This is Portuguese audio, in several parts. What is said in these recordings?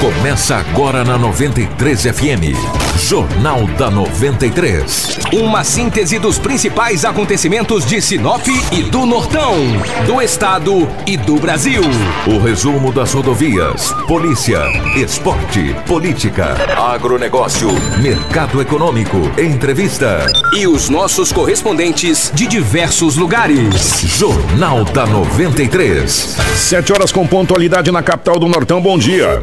Começa agora na 93 FM. Jornal da 93. Uma síntese dos principais acontecimentos de Sinop e do Nortão, do estado e do Brasil. O resumo das rodovias, polícia, esporte, política, agronegócio, mercado econômico, entrevista. E os nossos correspondentes de diversos lugares. Jornal da 93. Sete horas com pontualidade na capital do Nortão. Bom dia.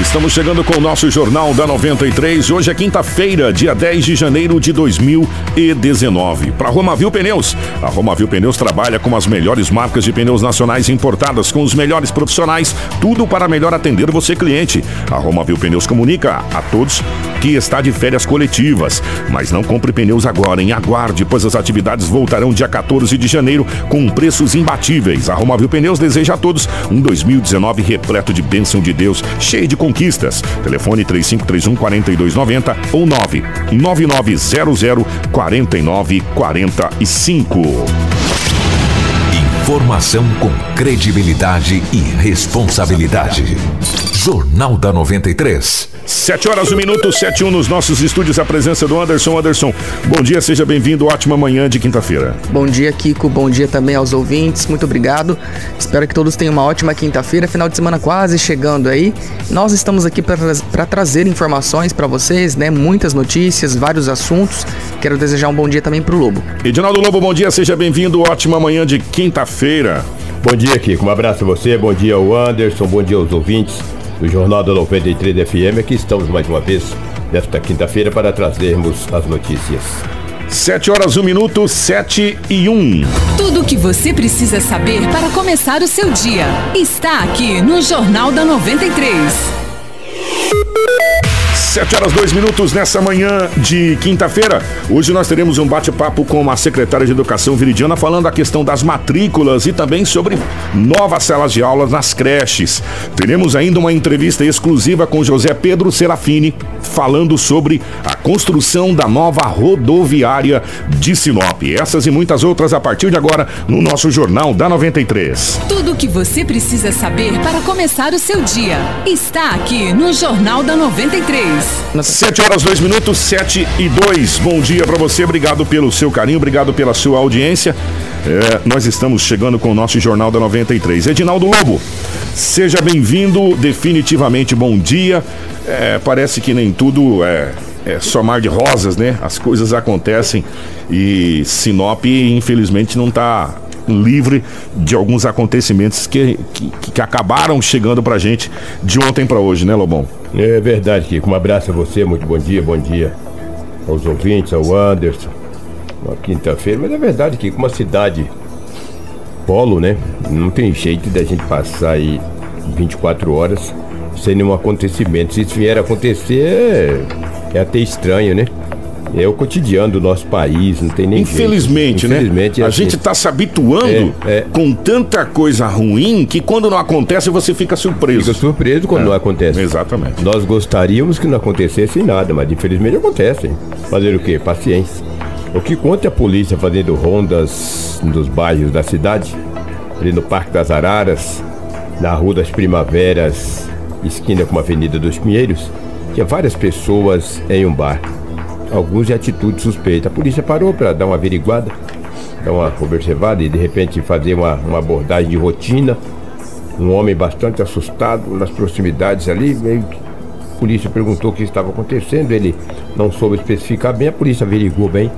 Estamos chegando com o nosso Jornal da 93. Hoje é quinta-feira, dia 10 de janeiro de 2019. Para Romavil Pneus. A Romavil Pneus trabalha com as melhores marcas de pneus nacionais importadas, com os melhores profissionais, tudo para melhor atender você, cliente. A Romavil Pneus comunica a todos que está de férias coletivas. Mas não compre pneus agora, hein? Aguarde, pois as atividades voltarão dia 14 de janeiro com preços imbatíveis. A Romavil Pneus deseja a todos um 2019 repleto de bênção de Deus, cheio de conquistas. Telefone 3531 4290 ou 99900 4945. Informação com credibilidade e responsabilidade. Jornal da 93. 7 horas, 1 minuto, 7 1 nos nossos estúdios. A presença do Anderson. Anderson, bom dia, seja bem-vindo. Ótima manhã de quinta-feira. Bom dia, Kiko. Bom dia também aos ouvintes. Muito obrigado. Espero que todos tenham uma ótima quinta-feira. Final de semana quase chegando aí. Nós estamos aqui para trazer informações para vocês, né? Muitas notícias, vários assuntos. Quero desejar um bom dia também para o Lobo. Edinaldo Lobo, bom dia, seja bem-vindo. Ótima manhã de quinta-feira. Bom dia, Kiko. Um abraço a você, bom dia ao Anderson, bom dia aos ouvintes do Jornal da 93 FM. Aqui estamos mais uma vez nesta quinta-feira para trazermos as notícias. 7 horas, 1 minuto, 7 e 1. Tudo o que você precisa saber para começar o seu dia está aqui no Jornal da 93. 7 horas 2 minutos nessa manhã de quinta-feira. Hoje nós teremos um bate-papo com a secretária de Educação Viridiana falando a questão das matrículas e também sobre novas salas de aulas nas creches. Teremos ainda uma entrevista exclusiva com José Pedro Serafini falando sobre a construção da nova rodoviária de Sinop. Essas e muitas outras a partir de agora no nosso Jornal da 93. Tudo o que você precisa saber para começar o seu dia está aqui no Jornal da 93. 7 horas 2 minutos, 7 e 2. Bom dia para você, obrigado pelo seu carinho, obrigado pela sua audiência. É, nós estamos chegando com o nosso Jornal da 93. Edinaldo Lobo, seja bem-vindo, definitivamente bom dia. É, parece que nem tudo é, é só mar de rosas, né? As coisas acontecem e Sinop, infelizmente, não está livre de alguns acontecimentos que, que, que acabaram chegando pra gente de ontem para hoje, né, Lobão? É verdade, Kiko. Um abraço a você, muito bom dia, bom dia aos ouvintes, ao Anderson. Uma quinta-feira, mas é verdade, Kiko, uma cidade polo, né? Não tem jeito da gente passar aí 24 horas sem nenhum acontecimento. Se isso vier a acontecer, é, é até estranho, né? É o cotidiano do nosso país, não tem nem Infelizmente, jeito. né? Infelizmente, a assim. gente está se habituando É, é. com tanta coisa ruim que quando não acontece você fica surpreso. Fica surpreso quando É, não acontece. exatamente. Nós gostaríamos que não acontecesse nada, mas infelizmente acontece. Fazer o quê? Paciência. O que conta é a polícia fazendo rondas nos bairros da cidade, ali no Parque das Araras, na Rua das Primaveras, esquina com a Avenida dos Pinheiros, tinha várias pessoas em um bar. Alguns de atitude suspeita. A polícia parou para dar uma averiguada, dar uma observada e de repente fazer uma, uma abordagem de rotina. Um homem bastante assustado nas proximidades ali, meio que a polícia perguntou o que estava acontecendo, ele não soube especificar bem, a polícia averigou bem.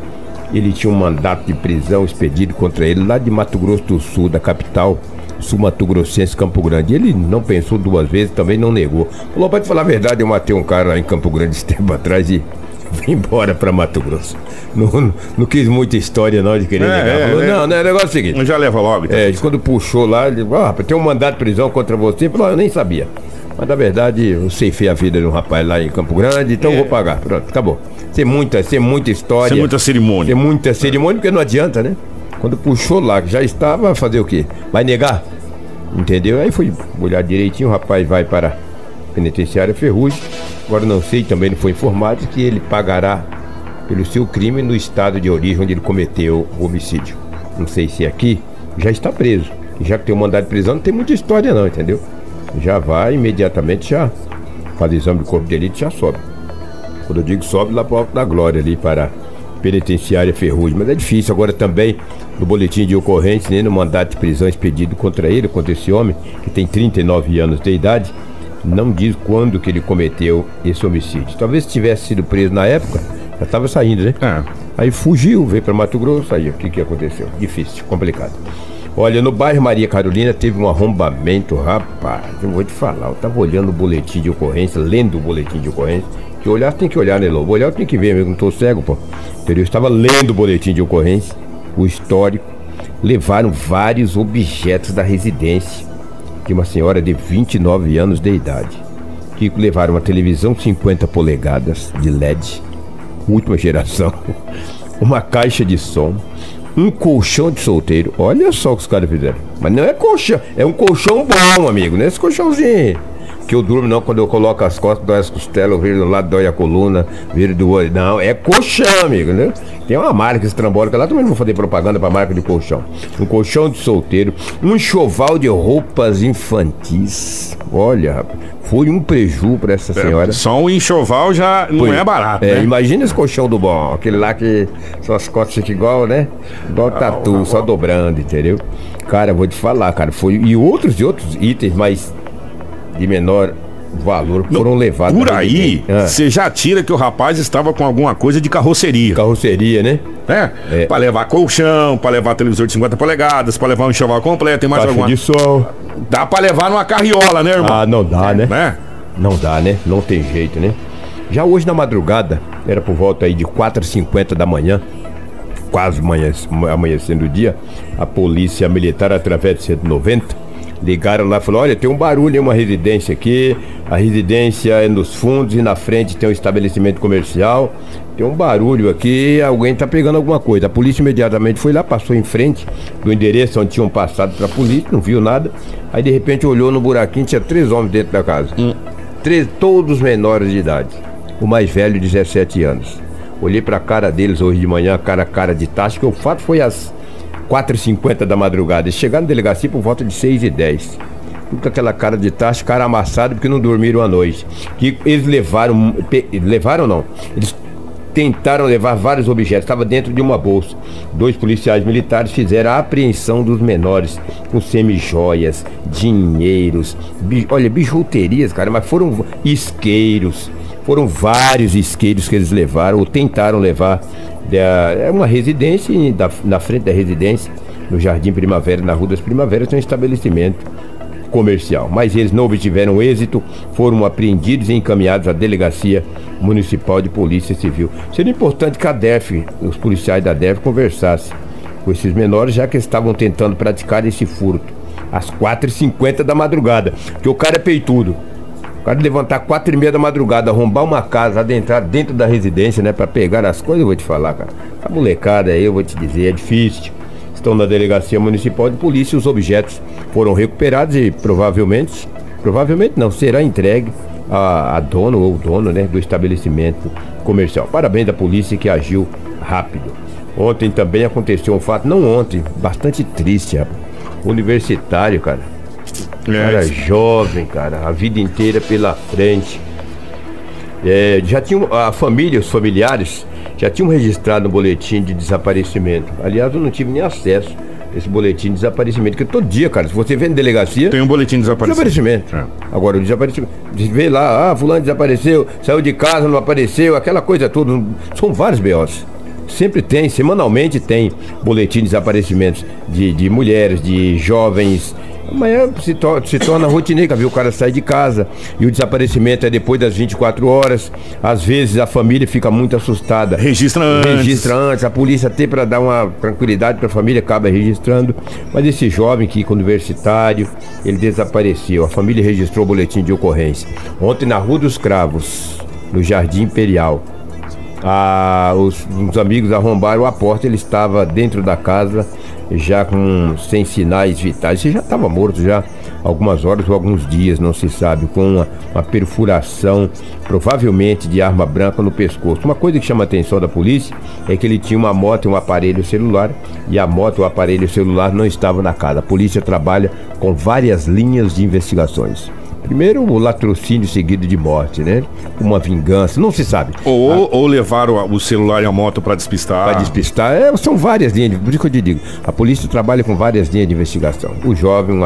Ele tinha um mandato de prisão expedido contra ele lá de Mato Grosso do Sul, da capital sul-mato grossense, Campo Grande. Ele não pensou duas vezes, também não negou. Falou, pode falar a verdade, eu matei um cara lá em Campo Grande esse tempo atrás e embora pra Mato Grosso. Não, não, não quis muita história não de querer É, negar. é, Falou, é. não, não, o negócio é o seguinte. Já leva logo. então. É, quando puxou lá, ele ah, rapaz, tem um mandato de prisão contra você. Falou, "Ah, eu nem sabia. Mas na verdade, eu ceifei a vida de um rapaz lá em Campo Grande, então eu vou pagar. Pronto, acabou. Tem muita, tem muita história. Sem muita cerimônia. Tem muita cerimônia, porque não adianta, né? Quando puxou lá, que já estava, fazer o quê? Vai negar? Entendeu? Aí fui olhar direitinho, o rapaz vai para penitenciária Ferrugem. Agora não sei, também não foi informado que ele pagará pelo seu crime no estado de origem onde ele cometeu o homicídio. Não sei se aqui já está preso. Já que tem um mandado de prisão, não tem muita história não, entendeu? Já vai imediatamente já fazer exame do corpo de elite, já sobe. Quando eu digo sobe, lá para o da Glória, ali para penitenciária Ferrugem. Mas é difícil agora também, no boletim de ocorrência, nem no mandato de prisão expedido contra ele, contra esse homem, que tem 39 anos de idade, não diz quando que ele cometeu esse homicídio. Talvez se tivesse sido preso na época, já estava saindo, né? É. Aí fugiu, veio para Mato Grosso, aí o que, que aconteceu? Difícil, complicado. Olha, no bairro Maria Carolina teve um arrombamento, rapaz. Eu vou te falar, eu tava olhando o boletim de ocorrência, lendo o boletim de ocorrência. Que olhar tem que olhar, né, Lobo? Olhar tem que ver, eu não tô cego, pô. Eu estava lendo o boletim de ocorrência, o histórico. Levaram vários objetos da residência de uma senhora de 29 anos de idade. Que levaram uma televisão 50 polegadas de LED, última geração, uma caixa de som, um colchão de solteiro. Olha só o que os caras fizeram. Mas não é colchão, é um colchão bom, amigo. Não é esse colchãozinho que eu durmo não quando eu coloco as costas, dói as costelas, eu viro do lado, dói a coluna, viro do olho. Não, é colchão, amigo, né? Tem uma marca estrambólica lá, também não vou fazer propaganda pra marca de colchão. Um colchão de solteiro, um enxoval de roupas infantis. Olha, rapaz, foi um preju pra essa é, senhora. É, só um enxoval já não foi. é barato, é, né? Imagina esse colchão do bom, aquele lá que são as costas ficam igual, né? Igual ah, tatu, ah, só dobrando, entendeu? Cara, vou te falar, cara, foi. E outros e outros itens, mas de menor valor foram levados. Por aí, ah. você ah. já tira que o rapaz estava com alguma coisa de carroceria. Carroceria, né? É, é. pra levar colchão, pra levar televisor de 50 polegadas, pra levar um enxoval completo, tem mais Caixa alguma... de sol. Dá pra levar numa carriola, né, irmão? Ah, não dá, né? né? Não dá, né? Não tem jeito, né? Já hoje na madrugada, era por volta aí de 4h50 da manhã, quase amanhecendo o dia, a polícia militar, através de 190, ligaram lá e falaram: olha, tem um barulho em uma residência aqui, a residência é nos fundos e na frente tem um estabelecimento comercial. Tem um barulho aqui, alguém tá pegando alguma coisa. A polícia imediatamente foi lá, passou em frente do endereço onde tinham passado para a polícia, não viu nada. Aí de repente olhou no buraquinho, tinha três homens dentro da casa. Hum. Três, todos menores de idade. O mais velho, 17 anos. Olhei para a cara deles hoje de manhã, cara cara de taxa, que o fato foi as 4h50 da madrugada. Eles chegaram na delegacia por volta de 6h10. Tudo com aquela cara de taxa, cara amassado, porque não dormiram a noite. Que eles levaram. Levaram não. Eles tentaram levar vários objetos, estava dentro de uma bolsa. Dois policiais militares fizeram a apreensão dos menores com semi-joias, dinheiros, bi... olha, bijuterias, cara, mas foram isqueiros. Foram vários isqueiros que eles levaram ou tentaram levar é uma residência e da, na frente da residência, no Jardim Primavera, na Rua das Primaveras, tem um estabelecimento comercial. Mas eles não obtiveram êxito, foram apreendidos e encaminhados à Delegacia Municipal de Polícia Civil. Seria importante que a DEF, os policiais da DEF, conversassem com esses menores, já que estavam tentando praticar esse furto às 4h50 da madrugada, que o cara é peitudo. O cara levantar quatro e meia da madrugada, arrombar uma casa, adentrar dentro da residência, né? Pra pegar as coisas, eu vou te falar, cara. A molecada aí, eu vou te dizer, é difícil. Estão na delegacia municipal de polícia, os objetos foram recuperados e provavelmente, provavelmente não, será entregue a, a dono ou dono, né? Do estabelecimento comercial. Parabéns da polícia que agiu rápido. Ontem também aconteceu um fato, não ontem, bastante triste, rapaz. Universitário, cara era é. jovem, cara, a vida inteira pela frente. É, já tinham a família, os familiares já tinham registrado um boletim de desaparecimento. Aliás, eu não tive nem acesso a esse boletim de desaparecimento, porque todo dia, cara, se você vê na delegacia. Tem um boletim de desaparecimento. Desaparecimento. É. Agora, o desaparecimento. Vê lá, ah, fulano desapareceu, saiu de casa, não apareceu, aquela coisa toda. São vários B.O.s. Sempre tem, semanalmente tem boletim de desaparecimentos de, de mulheres, de jovens Amanhã se, to se torna rotineira, viu? O cara sai de casa e o desaparecimento é depois das 24 horas. Às vezes a família fica muito assustada. Registra antes. Registra antes. A polícia até para dar uma tranquilidade para a família acaba registrando. Mas esse jovem que universitário, ele desapareceu. A família registrou o boletim de ocorrência. Ontem na Rua dos Cravos, no Jardim Imperial. Ah, os, os amigos arrombaram a porta, ele estava dentro da casa já com sem sinais vitais. Você já estava morto já algumas horas ou alguns dias, não se sabe, com uma, uma, perfuração, provavelmente de arma branca no pescoço. Uma coisa que chama a atenção da polícia é que ele tinha uma moto e um aparelho celular e a moto e o aparelho celular não estavam na casa. A polícia trabalha com várias linhas de investigações. Primeiro, o latrocínio seguido de morte, né? Uma vingança, não se sabe. Ou, ou levaram a- o celular e a moto pra despistar. Para despistar, é, são várias linhas, de- por isso que eu te digo. A polícia trabalha com várias linhas de investigação. O jovem, um,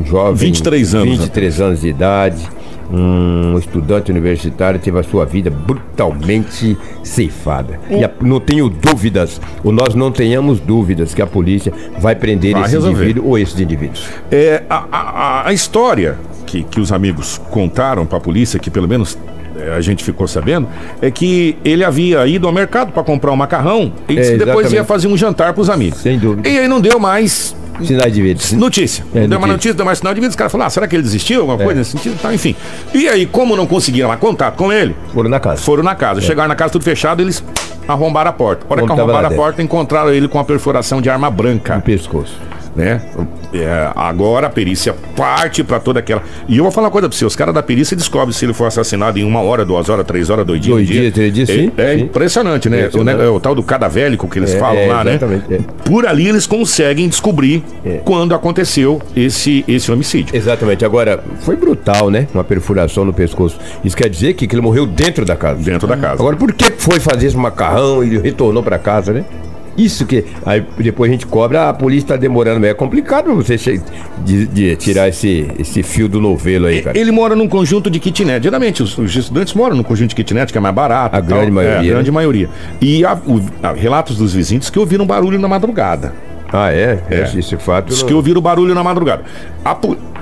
um jovem. 23 anos, 23 anos de idade, um estudante universitário teve a sua vida brutalmente ceifada. E a- não tenho dúvidas, ou nós não tenhamos dúvidas, que a polícia vai prender Vai esse resolver. indivíduo ou esses indivíduos. É, a, a- a- a história que, que os amigos contaram pra polícia, que pelo menos é, a gente ficou sabendo, é que ele havia ido ao mercado pra comprar um macarrão e que depois ia fazer um jantar pros amigos. Sem dúvida. E aí não deu mais Sinais de vida. notícia. É, não deu mais notícia. deu mais sinal de vida. Os caras falaram, ah, será que ele desistiu? Alguma coisa nesse sentido? Tá, enfim. E aí, como não conseguiram mais contato com ele, Foram na casa. foram na casa. Chegaram na casa tudo fechado, eles arrombaram a porta. A hora que arrombaram lá a porta, encontraram ele com a perfuração de arma branca No pescoço. Né? É, agora a perícia parte pra toda aquela. E eu vou falar uma coisa pra você: os caras da perícia descobrem se ele foi assassinado em uma hora, duas horas, três horas, dois dias. Dois um dia. dias, três dias, É- sim, É, sim. impressionante, né? O, Impressionante. ne- é o tal do cadavélico que eles É, falam é, lá, né? é. Por ali eles conseguem descobrir É. quando aconteceu esse, esse homicídio. Exatamente. Agora, foi brutal, né? Uma perfuração no pescoço. Isso quer dizer que, ele morreu dentro da casa. Dentro da casa. Agora, por que foi fazer esse macarrão e retornou pra casa, né? Isso que. Aí depois a gente cobra, ah, a polícia tá demorando, mas é complicado você de, de tirar esse, esse fio do novelo aí, cara. Ele mora num conjunto de kitnet. Geralmente, os, os estudantes moram num conjunto de kitnet, que é mais barato. A tal. grande maioria, É, a grande né? maioria. E há, o- há relatos dos vizinhos que ouviram barulho na madrugada. Ah, é? É. Esse, esse fato. Diz não- que ouviram barulho na madrugada. A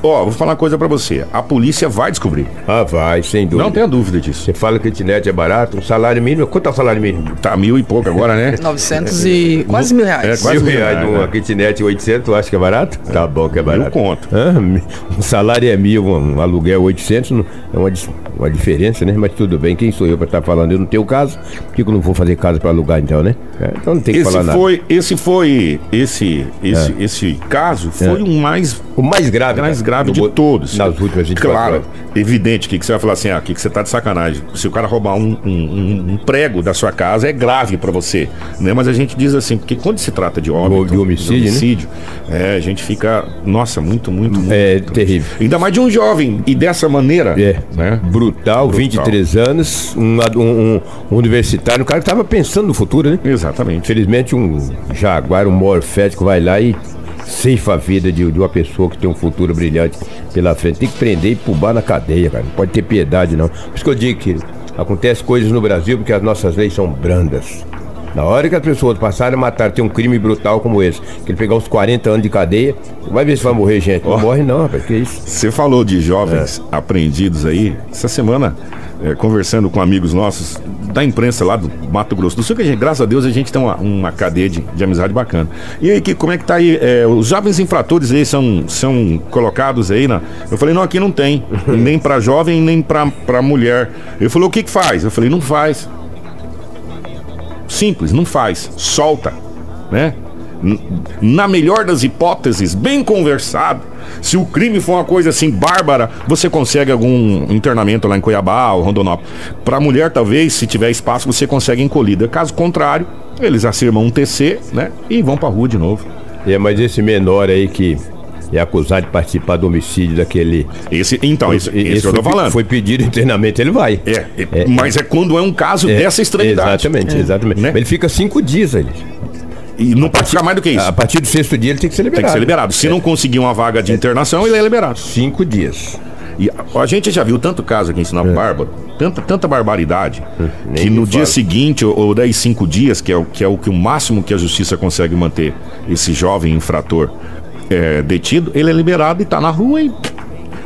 Ó, vou falar uma coisa pra você. A polícia vai descobrir. Ah, vai, sem dúvida. Não tenha dúvida disso. Você fala que a kitnet é barato, um salário mínimo. Quanto é o salário mínimo? Tá mil e pouco agora, né? 900 e quase mil reais. É, quase Mil mil reais numa né? kitnet 800, tu acha que é barato? Tá bom que é barato. conto. Ah, um salário é mil, um aluguel 800, não- é uma, uma diferença, né? Mas tudo bem, quem sou eu pra estar falando? Eu não tenho casa, por que eu não vou fazer casa pra alugar então, né? É, então não tem que Esse falar nada. foi, esse foi, esse, esse, esse caso foi É. o mais O mais grave. mais cara, grave no de todos. Nas últimas 24 Claro, horas. evidente que, que você vai falar assim, ah, que, que você tá de sacanagem. Se o cara roubar um, um- um- prego da sua casa, é grave pra você. Né? Mas a gente diz assim, porque quando se trata de óbito, De homicídio, né? é, a gente fica, nossa, muito, muito, muito. É terrível. Ainda mais de um jovem, e dessa maneira. É, Né? brutal, 23 anos, um, um- um universitário, um cara que tava pensando no futuro, né? Exatamente. Infelizmente, um jaguar, um morfético vai lá e ceifa a vida de, de uma pessoa que tem um futuro brilhante pela frente. Tem que prender e pubar na cadeia, cara. Não pode ter piedade, não. Por isso que eu digo que acontece coisas no Brasil porque as nossas leis são brandas. Na hora que as pessoas passarem a matar, tem um crime brutal como esse, que ele pegar uns 40 anos de cadeia, vai ver se vai morrer gente. Não morre não, rapaz, que isso. Você falou de jovens apreendidos aí. Essa semana, é, conversando com amigos nossos da imprensa lá do Mato Grosso do Sul, que a gente, graças a Deus a gente tem uma, uma cadeia de, de amizade bacana. E aí, que, como é que tá aí? É, os jovens infratores aí são, são colocados aí na. Eu falei, não, aqui não tem. nem pra jovem, nem pra mulher. Ele falou, o que que faz? Eu falei, não faz. Simples, não faz. Solta, né? Na melhor das hipóteses, bem conversado. Se o crime for uma coisa assim bárbara, você consegue algum internamento lá em Cuiabá ou Rondonópolis. Para mulher, talvez, se tiver espaço, você consegue encolhida. Caso contrário, eles acirmam um TC, né? E vão pra rua de novo. É, mas esse menor aí que é acusado de participar do homicídio daquele. Esse, então, esse, esse, que eu tô foi, falando. Foi pedido internamento, ele vai. É, é, mas é quando é um caso É, dessa extremidade. Exatamente, exatamente. Né? Ele fica cinco dias ali. E não ficar mais do que isso. A partir do sexto dia ele tem que ser Tem liberado. que ser liberado. Se não conseguir uma vaga de internação, ele é liberado. Cinco dias. E a, a gente já viu tanto caso aqui em Sinop Bárbaro, tanta, tanta barbaridade, nem que no dia fala. seguinte, ou, ou 10, 5 dias, que é, o, que é o que o máximo que a justiça consegue manter esse jovem infrator é, detido, ele é liberado e tá na rua e.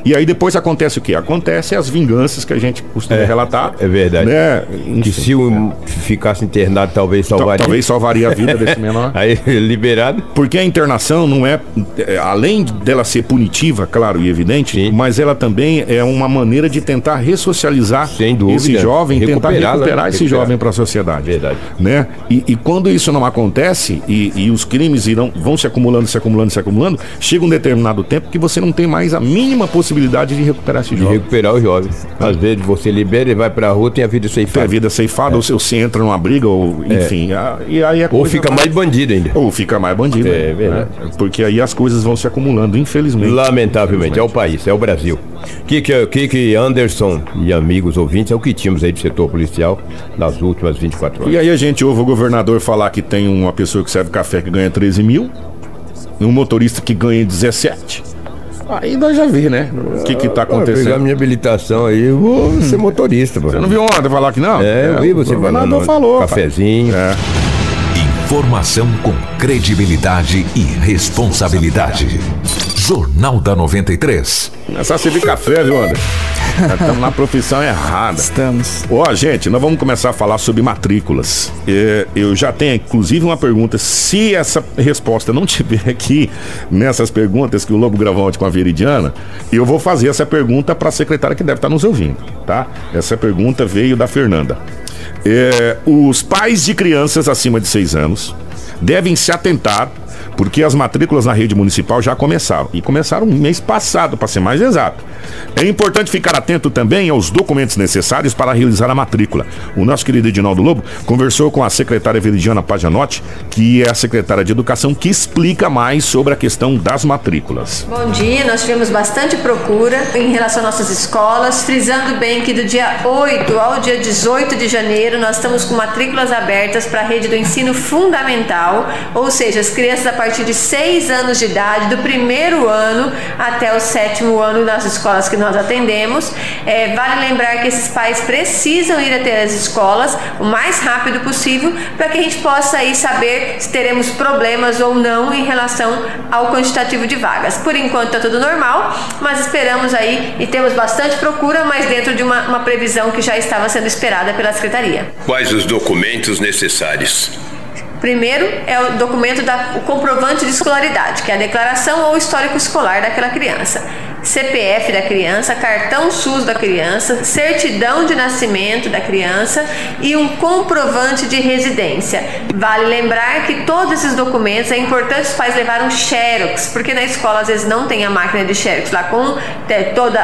E aí depois acontece o quê? Acontece as vinganças que a gente costuma É, relatar. é verdade. Né? Que se um ficasse internado, talvez tal- salvaria. talvez salvaria a vida desse menor. Aí liberado. Porque a internação não é, é, além dela ser punitiva, claro e evidente, Sim. mas ela também é uma maneira de tentar ressocializar dúvida. esse jovem, tentar Recuperar, né? recuperar esse jovem para a sociedade. Verdade. Né? E, e quando isso não acontece e, e os crimes irão, vão se acumulando, se acumulando, se acumulando, chega um determinado tempo que você não tem mais a mínima possibilidade de recuperar esse De jovem. recuperar o jovem. Às vezes você libera, ele vai pra rua, tem a vida Tem a ceifada. vida ceifada, ou se você entra numa briga, ou enfim. a- e aí a Ou fica mais bandido ainda. Ou fica mais bandido. É né? verdade. Porque aí as coisas vão se acumulando, infelizmente. Lamentavelmente, é o país, é o Brasil. Que que, Anderson e amigos ouvintes é o que tínhamos aí do setor policial nas últimas 24 horas. E aí a gente ouve o governador falar que tem uma pessoa que serve café que ganha 13 mil, e um motorista que ganha 17. Aí nós já vê, né? O que que tá Ah, pegar acontecendo. minha habilitação aí, eu vou ser motorista. Você não viu ontem falar que não? É, eu vi você o governador falando. falou. Cafezinho. É. Informação com credibilidade e responsabilidade. Jornal da 93. Começar a servir café, viu, André? Estamos na profissão errada. Estamos. Ó, gente, nós vamos começar a falar sobre matrículas. Eu já tenho, inclusive, uma pergunta. Se essa resposta não tiver aqui nessas perguntas que o Lobo gravou ontem com a Veridiana, eu vou fazer essa pergunta para a secretária que deve estar nos ouvindo, tá? Essa pergunta veio da Fernanda. É, os pais de crianças acima de 6 anos devem se atentar porque as matrículas na rede municipal já começaram. E começaram mês passado, para ser mais exato. É importante ficar atento também aos documentos necessários para realizar a matrícula. O nosso querido Edinaldo Lobo conversou com a secretária Veridiana Pajanotti, que é a secretária de Educação, que explica mais sobre a questão das matrículas. Bom dia, nós tivemos bastante procura em relação às nossas escolas, frisando bem que do dia 8 ao dia 18 de janeiro nós estamos com matrículas abertas para a rede do ensino fundamental, ou seja, as crianças a partir de 6 anos de idade, do primeiro ano até o sétimo ano nas escolas que nós atendemos. É, vale lembrar que esses pais precisam ir até as escolas o mais rápido possível para que a gente possa aí saber se teremos problemas ou não em relação ao quantitativo de vagas. Por enquanto está tudo normal, mas esperamos aí e temos bastante procura, mas dentro de uma, uma previsão que já estava sendo esperada pela Secretaria. Quais os documentos necessários? Primeiro é o documento da o comprovante de escolaridade, que é a declaração ou histórico escolar daquela criança. CPF da criança, cartão SUS da criança, certidão de nascimento da criança e um comprovante de residência. Vale lembrar que todos esses documentos é importante os pais levarem um xerox, porque na escola às vezes não tem a máquina de xerox lá com é, toda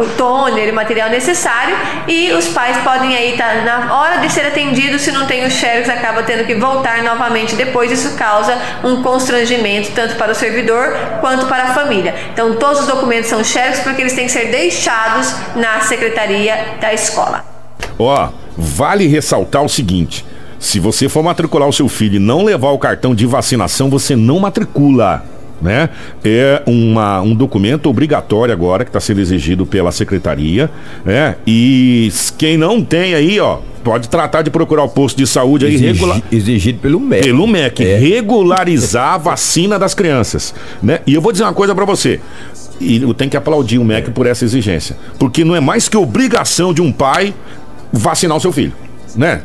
o toner e material necessário e os pais podem aí estar na hora de ser atendido, se não tem o xerox acaba tendo que voltar novamente depois, isso causa um constrangimento tanto para o servidor quanto para a família. Então todos os documentos são xerox porque eles têm que ser deixados na secretaria da escola. Ó, vale ressaltar o seguinte: se você for matricular o seu filho e não levar o cartão de vacinação, você não matricula. Né? É uma, um documento obrigatório agora que está sendo exigido pela secretaria, né? E quem não tem aí, ó, pode tratar de procurar o posto de saúde aí Exigi- regular, Exigido pelo médico. pelo MEC, É. regularizar a vacina das crianças, né? E eu vou dizer uma coisa pra você. E eu tenho que aplaudir o MEC por essa exigência, porque não é mais que obrigação de um pai vacinar o seu filho, né?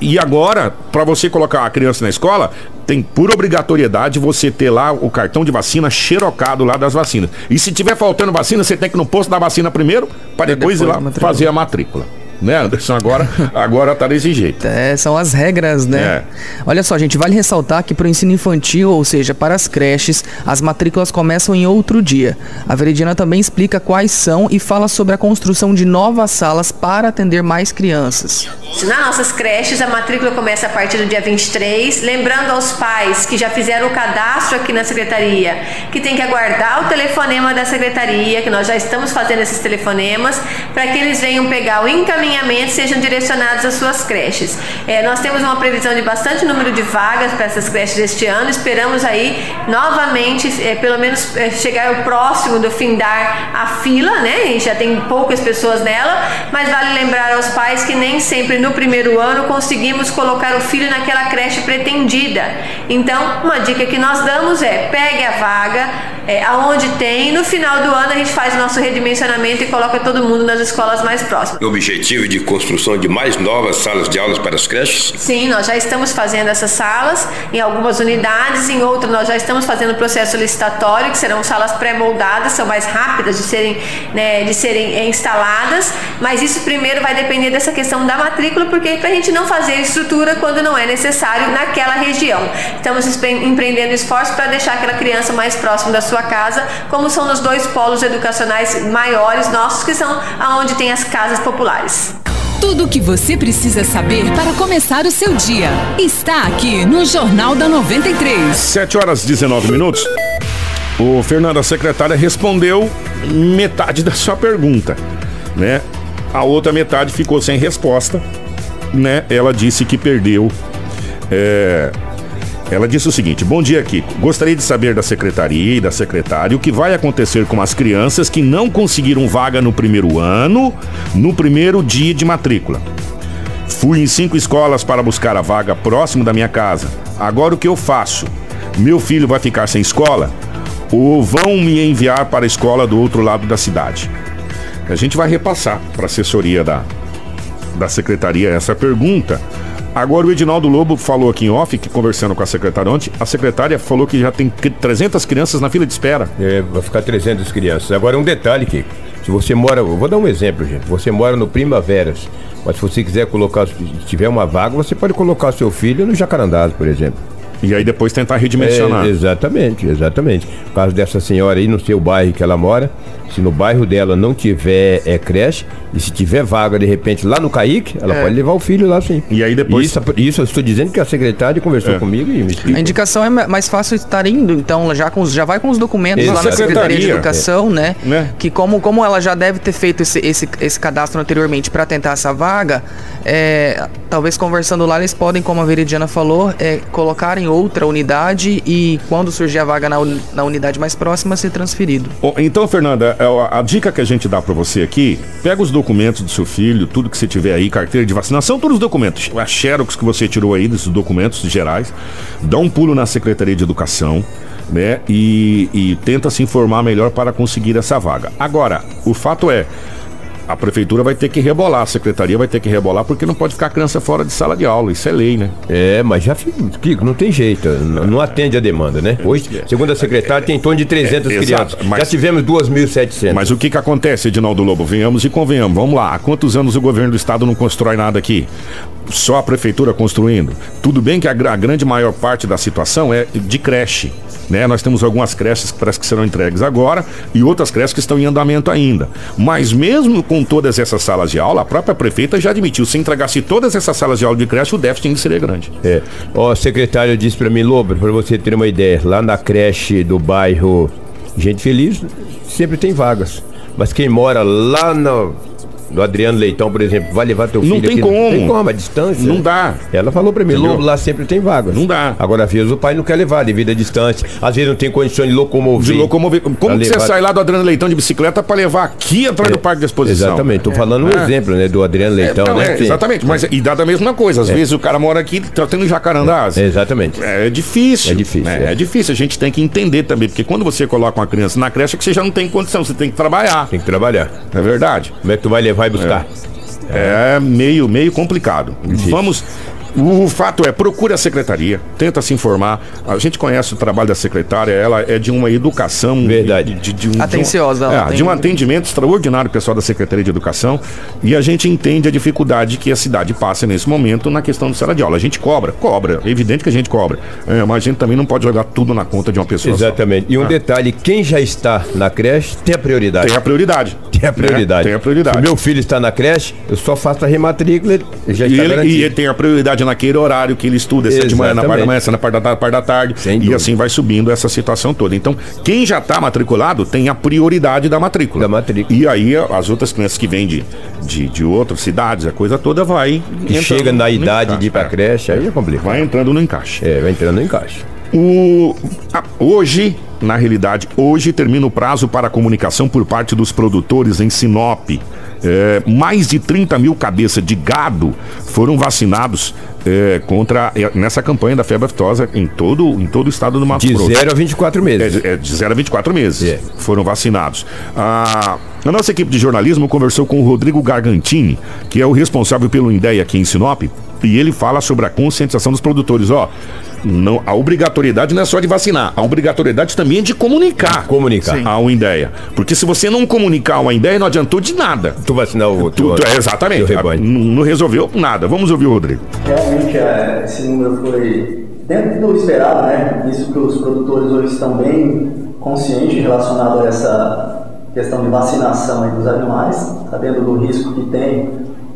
E agora, pra você colocar a criança na escola, tem por obrigatoriedade você ter lá o cartão de vacina xerocado lá das vacinas. E se tiver faltando vacina, você tem que ir no posto da vacina primeiro, para depois, depois ir lá fazer a matrícula. Né, Anderson? Agora, agora tá desse jeito. É, são as regras, né? É. Olha só, gente, vale ressaltar que para o ensino infantil, ou seja, para as creches, as matrículas começam em outro dia. A Veridiana também explica quais são e fala sobre a construção de novas salas para atender mais crianças. Nas nossas creches, a matrícula começa a partir do dia 23. Lembrando aos pais que já fizeram o cadastro aqui na secretaria, que tem que aguardar o telefonema da secretaria, que nós já estamos fazendo esses telefonemas, para que eles venham pegar o encaminhamento e sejam direcionados às suas creches. É, nós temos uma previsão de bastante número de vagas para essas creches este ano. Esperamos aí novamente, é, pelo menos, é, chegar o próximo do findar a fila, né? Gente já tem poucas pessoas nela, mas vale lembrar aos pais que nem sempre no primeiro ano conseguimos colocar o filho naquela creche pretendida. Então, uma dica que nós damos é pegue a vaga, é, aonde tem, no final do ano a gente faz o nosso redimensionamento e coloca todo mundo nas escolas mais próximas. O objetivo de construção de mais novas salas de aulas para as creches? Sim, nós já estamos fazendo essas salas em algumas unidades, em outras nós já estamos fazendo o processo licitatório, que serão salas pré-moldadas, são mais rápidas de serem, né, de serem eh, instaladas, mas isso primeiro vai depender dessa questão da matrícula, porque para a gente não fazer estrutura quando não é necessário naquela região. Estamos empreendendo esforços para deixar aquela criança mais próximo da sua casa, como são nos dois polos educacionais maiores nossos, que são aonde tem as casas populares. Tudo o que você precisa saber para começar o seu dia está aqui no Jornal da 93. 7 horas 19 minutos. O Fernando, a secretária, respondeu metade da sua pergunta, né? A outra metade ficou sem resposta, né? Ela disse que perdeu. É, ela disse o seguinte: Bom dia, Kiko. Gostaria de saber da secretaria e da secretária o que vai acontecer com as crianças que não conseguiram vaga no primeiro ano, no primeiro dia de matrícula. Fui em cinco escolas para buscar a vaga próximo da minha casa. Agora o que eu faço? Meu filho vai ficar sem escola? Ou vão me enviar para a escola do outro lado da cidade? A gente vai repassar para a assessoria da, da secretaria essa pergunta. Agora o Edinaldo Lobo falou aqui em off, que conversando com a secretária ontem, a secretária falou que já tem 300 crianças na fila de espera. É, vai ficar 300 crianças. Agora um detalhe, Kiko. Se você mora, vou dar um exemplo, gente. Você mora no Primaveras, mas se você quiser colocar, se tiver uma vaga, você pode colocar seu filho no Jacarandás, por exemplo. E aí depois tentar redimensionar. É, exatamente, exatamente. No caso dessa senhora aí, no seu bairro que ela mora, se no bairro dela não tiver é, creche, e se tiver vaga de repente lá no Caíque, ela É. pode levar o filho lá sim. E aí depois- Isso, isso eu estou dizendo que a secretária conversou É. comigo e me A explicou. indicação é ma- mais fácil estar indo, então já, com os- já vai com os documentos lá na. Secretaria de Educação, né? né? Que como, como ela já deve ter feito esse, esse, esse cadastro anteriormente para tentar essa vaga, é, talvez conversando lá eles podem, como a Veridiana falou, é, colocar em outra unidade e quando surgir a vaga na, na unidade mais próxima ser transferido. Então, Fernanda, é, a a dica que a gente dá pra você aqui, pega os documentos do seu filho, tudo que você tiver aí, carteira de vacinação, todos os documentos, a xerox que você tirou aí desses documentos gerais, dá um pulo na Secretaria de Educação, né, e, e tenta se informar melhor para conseguir essa vaga. Agora, o fato é, a prefeitura vai ter que rebolar, a secretaria vai ter que rebolar, porque não pode ficar criança fora de sala de aula, isso é lei, né? É, mas já Kiko, não tem jeito, n- não atende a demanda, né? Hoje, segundo a secretária, tem em torno de 300 É, exato, crianças. mas- Já tivemos 2.700. Mas o que que acontece, Edinaldo Lobo? Venhamos e convenhamos. Vamos lá. Há quantos anos o governo do estado não constrói nada aqui? Só a prefeitura construindo. Tudo bem que a, a grande maior parte da situação é de creche. Né? Nós temos algumas creches que parece que serão entregues agora e outras creches que estão em andamento ainda. Mas mesmo com todas essas salas de aula, a própria prefeita já admitiu, se entregasse todas essas salas de aula de creche, o déficit seria grande. É. Ó, a secretária disse pra mim, Lobo, pra você ter uma ideia, lá na creche do bairro Gente Feliz, sempre tem vagas. Mas quem mora lá no, no Adriano Leitão, por exemplo, vai levar teu Não filho tem aqui? como. Não tem como, a distância. Não dá. Ela falou pra mim? Lobo, lá sempre tem vagas. Não dá. Agora, às vezes, o pai não quer levar devido à distância. Às vezes não tem condições de locomover. De locomover. Como Pra que você levar- sai lá do Adriano Leitão de bicicleta para levar aqui atrás do parque de exposição? Exatamente, tô falando um É. exemplo, né, do Adriano Leitão, Não, né? é, exatamente, mas e dá da mesma coisa. Às vezes o cara mora aqui, tá tendo jacarandás. É, exatamente. É difícil. É difícil, né? é. É. difícil. A gente tem que entender também, porque quando você coloca uma criança na creche, é que você já não tem condição, você tem que trabalhar. Tem que trabalhar. É verdade. Como é que tu vai levar e buscar? É meio, meio complicado. Vamos. O fato é, procure a secretaria, tenta se informar. A gente conhece o trabalho da secretária, ela é de uma educação. Verdade. De, de um, Atenciosa, De um, é, tem- de um atendimento extraordinário, pessoal da Secretaria de Educação. E a gente entende a dificuldade que a cidade passa nesse momento na questão do sala de aula. A gente cobra, cobra. É evidente que a gente cobra. É, mas a gente também não pode jogar tudo na conta de uma pessoa. só. Exatamente. E um Ah. detalhe, quem já está na creche tem a prioridade. Tem a prioridade. Tem a prioridade. Né? Tem a prioridade. Se o meu filho está na creche, eu só faço a rematrícula, já E ele, e ele tem a prioridade naquele horário que ele estuda, se é de manhã na parte da manhã, é na parte da tarde, parte da tarde Sem e dúvida. assim vai subindo essa situação toda. Então, quem já está matriculado tem a prioridade da matrícula. Da matrícula. E aí as outras crianças que vêm de, de, de outras cidades, a coisa toda vai. Chega na idade encaixe. de ir pra É. creche, aí é complicado. Vai entrando no encaixe. É, vai entrando no encaixe. O, a- hoje, na realidade, hoje termina o prazo para a comunicação por parte dos produtores em Sinop. É, mais de 30 mil cabeças de gado foram vacinados é, contra é, nessa campanha da febre aftosa em todo, em todo o estado do Mato De Grosso. 0 a 24 É, meses. de- é, de 0 a 24 meses É. foram vacinados. Ah, a nossa equipe de jornalismo conversou com o Rodrigo Gargantini, que é o responsável pelo INDEA aqui em Sinop, e ele fala sobre a conscientização dos produtores. Ó, não, a obrigatoriedade não é só de vacinar, a obrigatoriedade também é de comunicar. Comunicar. Sim. Ao INDEA. Porque se você não comunicar ao INDEA, não adiantou de nada. Tu vacinar o Tu, tu- é, exatamente. teu rebanho. Não não resolveu nada. Vamos ouvir o Rodrigo. Realmente é, esse número foi dentro do esperado, né? Isso que os produtores hoje estão bem conscientes relacionado a essa questão de vacinação aí dos animais, sabendo do risco que tem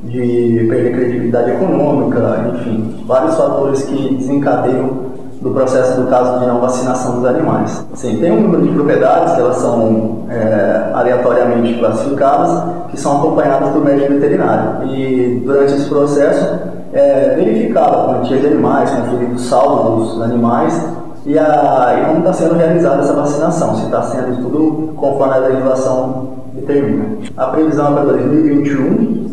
de perder credibilidade econômica, enfim, vários fatores que desencadeiam do processo do caso de não vacinação dos animais. Assim, tem um número de propriedades que elas são é, aleatoriamente classificadas, que são acompanhadas por médico veterinário. E durante esse processo é verificada a quantia de animais, conferido o saldo dos animais e, a, e como está sendo realizada essa vacinação, se está sendo tudo conforme a legislação determina. A previsão é para 2021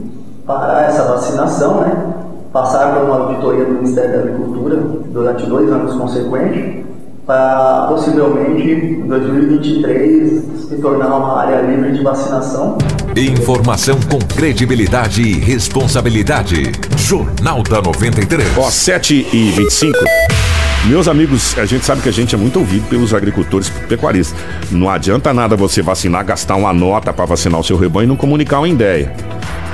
para essa vacinação, né? passar por uma auditoria do Ministério da Agricultura durante dois anos consequentes, para possivelmente em 2023 se tornar uma área livre de vacinação. Informação com credibilidade e responsabilidade. Jornal da 93. Ó, 7 e 25. Meus amigos, a gente sabe que a gente é muito ouvido pelos agricultores pecuaristas. Não adianta nada você vacinar, gastar uma nota para vacinar o seu rebanho e não comunicar uma ideia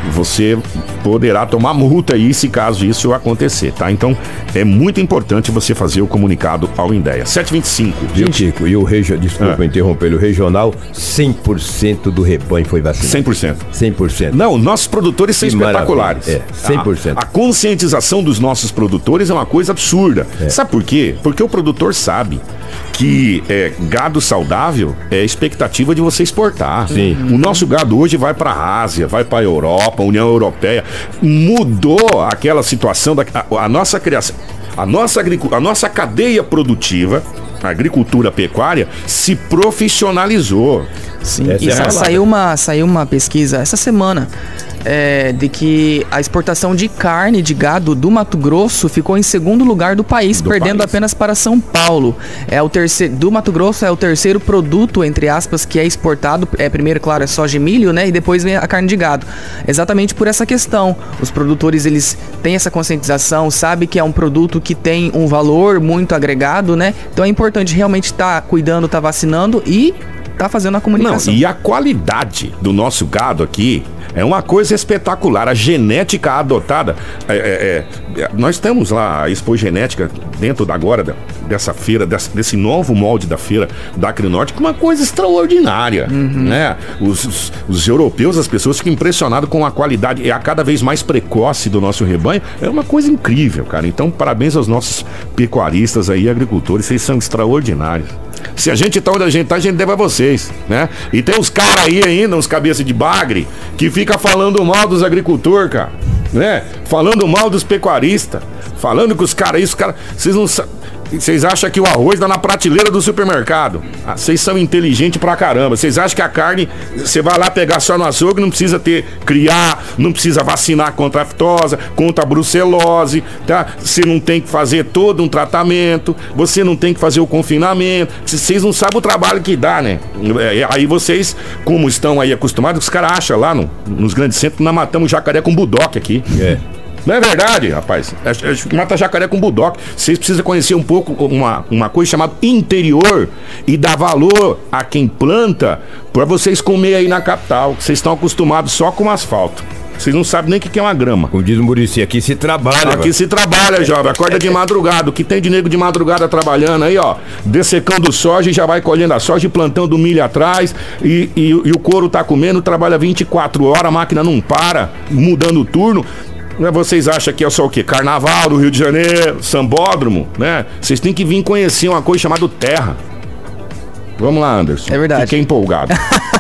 você poderá tomar multa aí se caso isso acontecer, tá? Então é muito importante você fazer o comunicado ao Indéia. 725. Viu, Tico? E o regional, desculpa ah. interromper, o regional, 100% do rebanho foi vacinado. 100%. 100%. Não, nossos produtores são que espetaculares. É, 100%. A, a, conscientização dos nossos produtores é uma coisa absurda. É. Sabe por quê? Porque o produtor sabe que é, gado saudável é a expectativa de você exportar. Sim. O nosso gado hoje vai para a Ásia, vai para a Europa, União Europeia. Mudou aquela situação da a, a nossa criação, a nossa, a nossa cadeia produtiva a agricultura pecuária se profissionalizou. Sim, e é saiu, uma, saiu uma pesquisa essa semana é, de que a exportação de carne de gado do Mato Grosso ficou em segundo lugar do país, do perdendo país. apenas para São Paulo. É o terceiro do Mato Grosso é o terceiro produto entre aspas que é exportado. É primeiro, claro, é soja e milho, né? E depois vem a carne de gado. Exatamente por essa questão. Os produtores eles têm essa conscientização, sabe que é um produto que tem um valor muito agregado, né? Então é importante realmente estar tá cuidando, estar tá vacinando e tá fazendo a comunicação. Não, e a qualidade do nosso gado aqui é uma coisa espetacular. A genética adotada. É, é, é, nós temos lá a Expo Genética dentro da agora dessa feira, desse, desse novo molde da feira da Acrinorte, que é uma coisa extraordinária. Uhum. Né? Os, os, os, europeus, as pessoas ficam impressionadas com a qualidade, é a cada vez mais precoce do nosso rebanho. É uma coisa incrível, cara. Então, parabéns aos nossos pecuaristas aí, agricultores, vocês são extraordinários. Se a gente tá onde a gente tá, a gente deve a vocês, né? E tem uns caras aí ainda, uns cabeça de bagre, que fica falando mal dos agricultores, cara, né? Falando mal dos pecuaristas, falando que os caras, isso, cara, vocês não sabem vocês acham que o arroz tá na prateleira do supermercado? Ah, vocês são inteligentes pra caramba. Vocês acham que a carne, você vai lá pegar só no açougue, não precisa ter, criar, não precisa vacinar contra a aftosa, contra a brucelose, tá? Você não tem que fazer todo um tratamento, você não tem que fazer o confinamento. Vocês não sabem o trabalho que dá, né? É, aí vocês, como estão aí acostumados, os caras acham lá no, nos grandes centros, nós matamos jacaré com budoque aqui. É. Não é verdade, rapaz. É, é, mata jacaré com budoque. Vocês precisam conhecer um pouco uma, uma coisa chamada interior e dar valor a quem planta para vocês comer aí na capital. Vocês estão acostumados só com asfalto. Vocês não sabem nem o que é uma grama. Como diz o Murici, aqui se trabalha. Aqui mano. se trabalha, jovem. Acorda de madrugada. O que tem de nego de madrugada trabalhando aí, ó. Dessecando soja e já vai colhendo a soja e plantando milho atrás. E, e, e o couro tá comendo, trabalha 24 horas, a máquina não para, mudando o turno. Né, vocês acham que é só o quê? Carnaval do Rio de Janeiro, sambódromo, né? Vocês têm que vir conhecer uma coisa chamada terra. Vamos lá, Anderson. É verdade. Fiquei empolgado.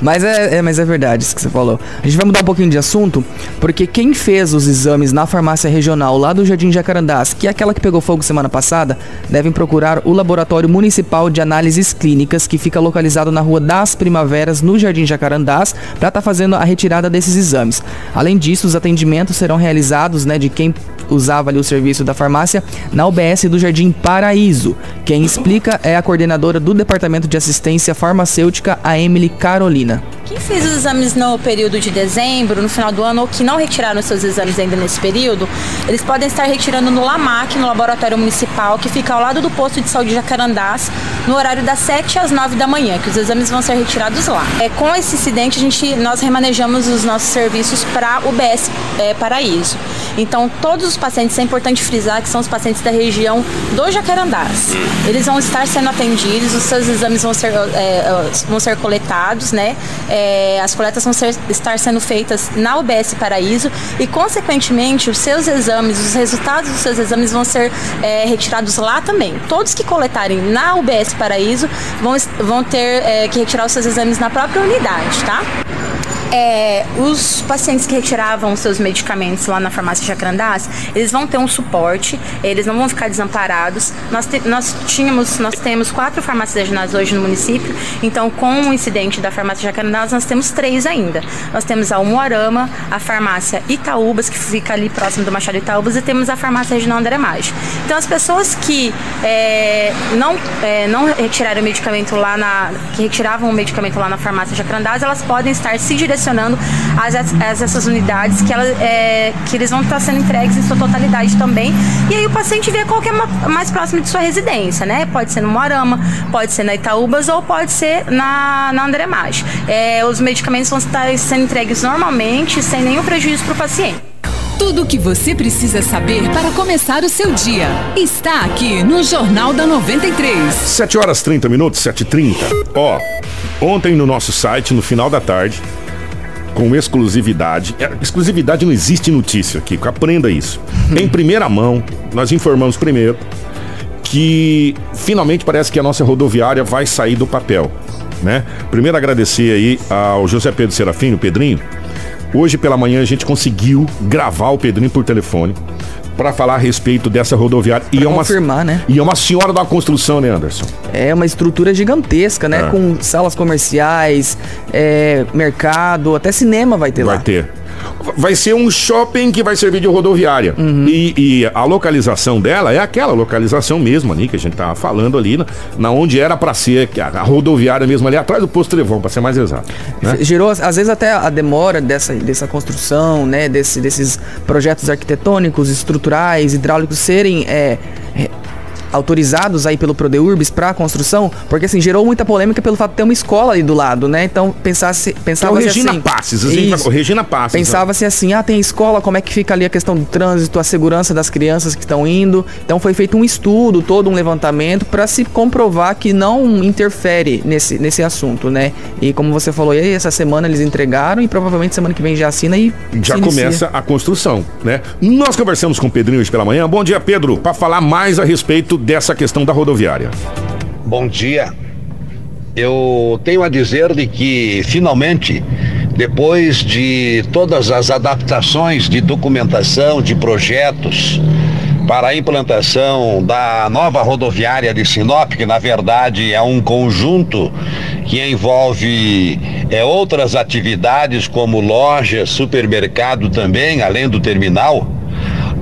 mas, é, é, mas é verdade isso que você falou. A gente vai mudar um pouquinho de assunto, porque quem fez os exames na farmácia regional lá do Jardim Jacarandás, que é aquela que pegou fogo semana passada, devem procurar o Laboratório Municipal de Análises Clínicas, que fica localizado na Rua das Primaveras, no Jardim Jacarandás, para estar tá fazendo a retirada desses exames. Além disso, os atendimentos serão realizados né, de quem usava ali o serviço da farmácia na UBS do Jardim Paraíso. Quem explica é a coordenadora do Departamento de Assistência Farmacêutica, a Emily Carolina. Quem fez os exames no período de dezembro, no final do ano, ou que não retiraram seus exames ainda nesse período, eles podem estar retirando no LAMAC, no Laboratório Municipal, que fica ao lado do posto de saúde de Jacarandás, no horário das 7 às 9 da manhã, que os exames vão ser retirados lá. É, com esse incidente, a gente, nós remanejamos os nossos serviços para o BS é, Paraíso. Então, todos os pacientes, é importante frisar que são os pacientes da região do Jacarandás. Eles vão estar sendo atendidos, os seus exames vão ser, é, vão ser coletados, né? É, as coletas vão ser, estar sendo feitas na UBS Paraíso e, consequentemente, os seus exames, os resultados dos seus exames vão ser é, retirados lá também. Todos que coletarem na UBS Paraíso vão, vão ter é, que retirar os seus exames na própria unidade, tá? É, os pacientes que retiravam seus medicamentos lá na farmácia Jacarandás, eles vão ter um suporte, eles não vão ficar desamparados. Nós, te, nós tínhamos, nós temos quatro farmácias regionais hoje no município, então com o incidente da farmácia Jacarandás, nós temos três ainda. Nós temos a Umuarama, a farmácia Itaúbas, que fica ali próximo do Machado Itaúbas, e temos a farmácia regional André Maggi. Então as pessoas que é, não, é, não retiraram medicamento lá na, que retiravam o medicamento lá na farmácia Jacarandás, elas podem estar se direcionando direcionando as, as, essas unidades que, ela, é, que eles vão estar sendo entregues em sua totalidade também. E aí o paciente vê qual que é mais próximo de sua residência, né? Pode ser no Moarama, pode ser na Itaúbas ou pode ser na, na André Maggi. É, os medicamentos vão estar sendo entregues normalmente, sem nenhum prejuízo para o paciente. Tudo o que você precisa saber para começar o seu dia está aqui no Jornal da 93. 7 horas 30 minutos, 7h30. Ó, ontem no nosso site, no final da tarde, com exclusividade. É, exclusividade não existe notícia, Kiko. Aprenda isso. em primeira mão, nós informamos primeiro que finalmente parece que a nossa rodoviária vai sair do papel. Né? Primeiro agradecer aí ao José Pedro Serafim, o Pedrinho. Hoje pela manhã a gente conseguiu gravar o Pedrinho por telefone para falar a respeito dessa rodoviária. Pra e é uma, confirmar, né? E é uma senhora da construção, né, Anderson? É uma estrutura gigantesca, né? É. Com salas comerciais, é, mercado, até cinema vai ter vai lá. Vai ter vai ser um shopping que vai servir de rodoviária. Uhum. E, e, a localização dela é aquela localização mesmo ali que a gente tava falando ali, na, na onde era para ser a, a, rodoviária mesmo ali atrás do posto Trevão, para ser mais exato. Né? Gerou às vezes até a demora dessa, dessa construção, né, desse, desses projetos arquitetônicos, estruturais, hidráulicos serem é, autorizados aí pelo Prodeurbis para a construção, porque assim, gerou muita polêmica pelo fato de ter uma escola ali do lado, né? Então, pensasse, pensava então, Regina assim, Passes, isso, Regina Passes. Pensava-se assim, ah, tem escola, como é que fica ali a questão do trânsito, a segurança das crianças que estão indo. Então foi feito um estudo, todo um levantamento para se comprovar que não interfere nesse, nesse assunto, né? E como você falou, aí, essa semana eles entregaram e provavelmente semana que vem já assina e já começa a construção, né? Nós conversamos com o Pedrinho hoje pela manhã. Bom dia, Pedro, para falar mais a respeito dessa questão da rodoviária. Bom dia. Eu tenho a dizer de que finalmente, depois de todas as adaptações de documentação, de projetos para a implantação da nova rodoviária de Sinop, que na verdade é um conjunto que envolve é, outras atividades como loja, supermercado também, além do terminal,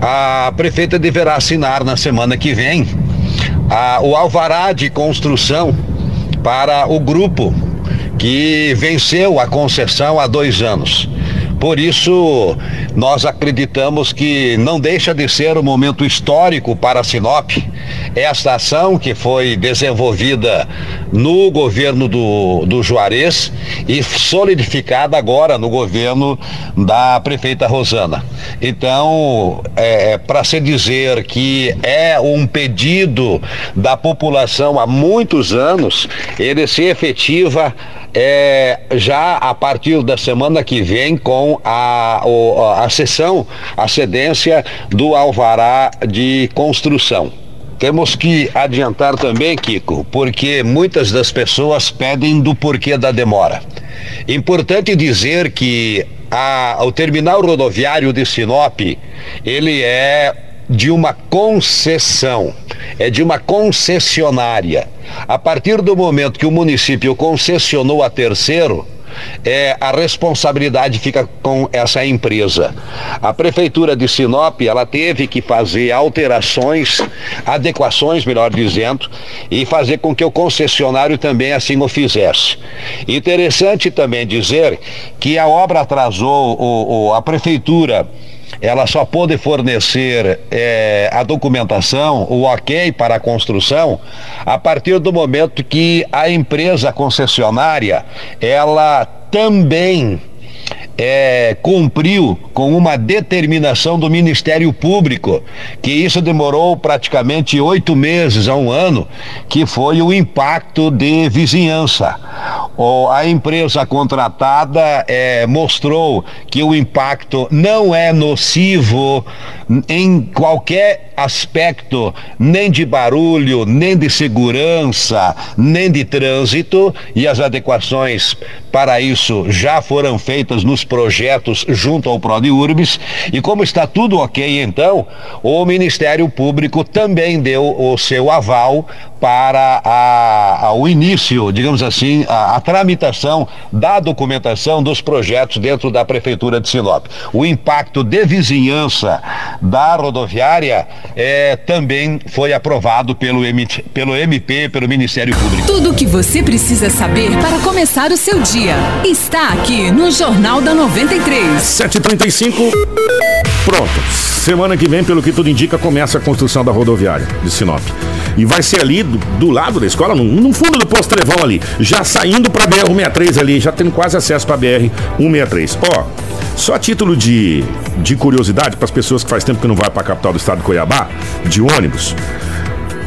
a prefeita deverá assinar na semana que vem a, o alvará de construção para o grupo que venceu a concessão há dois anos. Por isso, nós acreditamos que não deixa de ser um momento histórico para Sinop. Esta ação que foi desenvolvida no governo do, do Juarez e solidificada agora no governo da prefeita Rosana. Então, é, é para se dizer que é um pedido da população há muitos anos, ele se efetiva é, já a partir da semana que vem com a, a, a sessão, a cedência do alvará de construção. Temos que adiantar também, Kiko, porque muitas das pessoas pedem do porquê da demora. Importante dizer que a, o terminal rodoviário de Sinop, ele é de uma concessão, é de uma concessionária. A partir do momento que o município concessionou a terceiro, é, a responsabilidade fica com essa empresa. A prefeitura de Sinop, ela teve que fazer alterações, adequações, melhor dizendo, e fazer com que o concessionário também assim o fizesse. Interessante também dizer que a obra atrasou, o, o a prefeitura ela só pôde fornecer é, a documentação, o ok para a construção, a partir do momento que a empresa concessionária, ela também é, cumpriu com uma determinação do Ministério Público, que isso demorou praticamente oito meses a um ano, que foi o impacto de vizinhança. O, a empresa contratada é, mostrou que o impacto não é nocivo em qualquer aspecto, nem de barulho, nem de segurança, nem de trânsito, e as adequações para isso já foram feitas nos projetos junto ao Prodi Urbis. E como está tudo ok, então, o Ministério Público também deu o seu aval para a, a, o início, digamos assim, a, a, tramitação da documentação dos projetos dentro da Prefeitura de Sinop. O impacto de vizinhança da rodoviária é, também foi aprovado pelo, M, pelo MP, pelo Ministério Público. Tudo o que você precisa saber para começar o seu dia está aqui no Jornal da 93. 7h35. Pronto. Semana que vem, pelo que tudo indica, começa a construção da rodoviária de Sinop. E vai ser ali do, do lado da escola, no, no, fundo do posto Trevão ali, já saindo para BR-163 ali, já tendo quase acesso para BR-163. Ó, só título de, de curiosidade para as pessoas que faz tempo que não vai para a capital do estado de Cuiabá, de ônibus.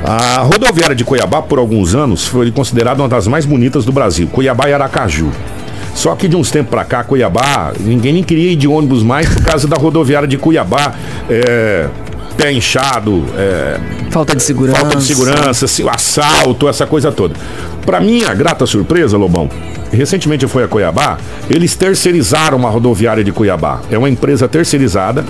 A rodoviária de Cuiabá, por alguns anos, foi considerada uma das mais bonitas do Brasil, Cuiabá e Aracaju. Só que de uns tempos para cá, Cuiabá, ninguém nem queria ir de ônibus mais por causa da rodoviária de Cuiabá. É, pé inchado, é, falta de segurança, falta de segurança, assalto, essa coisa toda. Para minha grata surpresa, Lobão, recentemente eu fui a Cuiabá, eles terceirizaram uma rodoviária de Cuiabá. É uma empresa terceirizada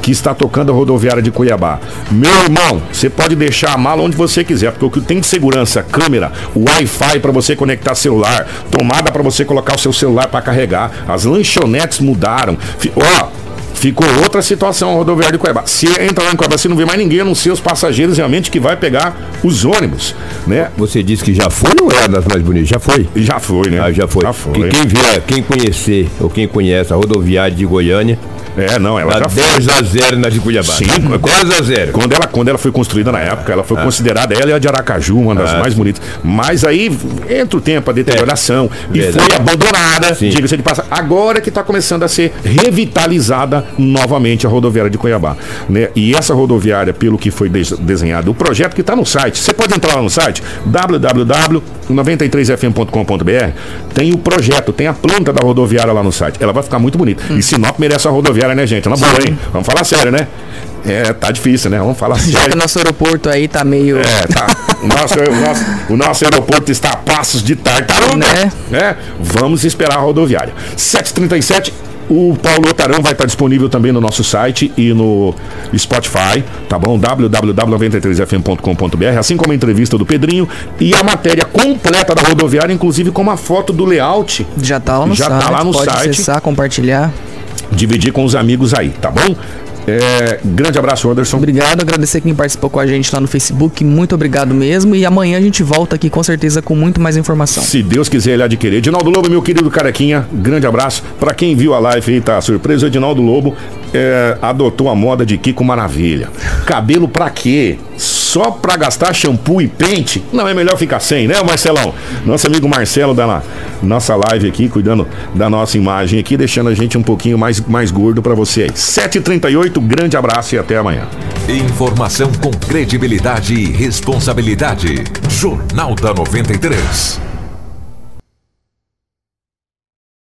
que está tocando a rodoviária de Cuiabá. Meu irmão, você pode deixar a mala onde você quiser, porque o que tem de segurança, câmera, Wi-Fi para você conectar celular, tomada para você colocar o seu celular para carregar, as lanchonetes mudaram. Ó, ficou outra situação rodoviária de Cuiabá. Se entra lá em Cuiabá, você não vê mais ninguém, a não ser os passageiros realmente que vai pegar os ônibus, né? Você disse que já foi ou é das mais bonitas? Já foi? Já foi, né? Ah, já foi. Já foi. quem vier, quem conhecer ou quem conhece a rodoviária de Goiânia, é, não, ela já 10 a 0 na de Cuiabá. Sim, quase a 0. Quando ela, quando ela foi construída na época, ela foi ah. considerada, ela e a de Aracaju, uma das ah. mais bonitas. Mas aí entra o tempo, a deterioração, é. e foi abandonada, diga-se de passar. Agora que está começando a ser revitalizada novamente a rodoviária de Cuiabá. Né? E essa rodoviária, pelo que foi desenhado, o projeto que está no site, você pode entrar lá no site, www.93fm.com.br, tem o projeto, tem a planta da rodoviária lá no site. Ela vai ficar muito bonita. Hum. E Sinop merece a rodoviária rodoviária, né, gente? Na boa, hein? Vamos falar sério, né? É, tá difícil, né? Vamos falar sério. Já que o nosso aeroporto aí tá meio. É, tá. O nosso, o nosso, o nosso aeroporto está a passos de tartaruga. Né? né? Vamos esperar a rodoviária. 737 o Paulo Otarão vai estar disponível também no nosso site e no Spotify, tá bom? www.93fm.com.br, assim como a entrevista do Pedrinho e a matéria completa da rodoviária, inclusive com uma foto do layout. Já tá lá no já site. Já tá lá no pode site. acessar, compartilhar dividir com os amigos aí, tá bom? É, grande abraço, Anderson. Obrigado, agradecer quem participou com a gente lá no Facebook. Muito obrigado mesmo. E amanhã a gente volta aqui com certeza com muito mais informação. Se Deus quiser ele adquirir. Edinaldo Lobo, meu querido carequinha, grande abraço. Para quem viu a live aí, tá surpreso, Edinaldo Lobo é, adotou a moda de Kiko Maravilha. Cabelo pra quê? Só pra gastar shampoo e pente? Não, é melhor ficar sem, né, Marcelão? Nosso amigo Marcelo da nossa live aqui, cuidando da nossa imagem aqui, deixando a gente um pouquinho mais, mais gordo para você aí. 7h38, grande abraço e até amanhã. Informação com credibilidade e responsabilidade. Jornal da 93.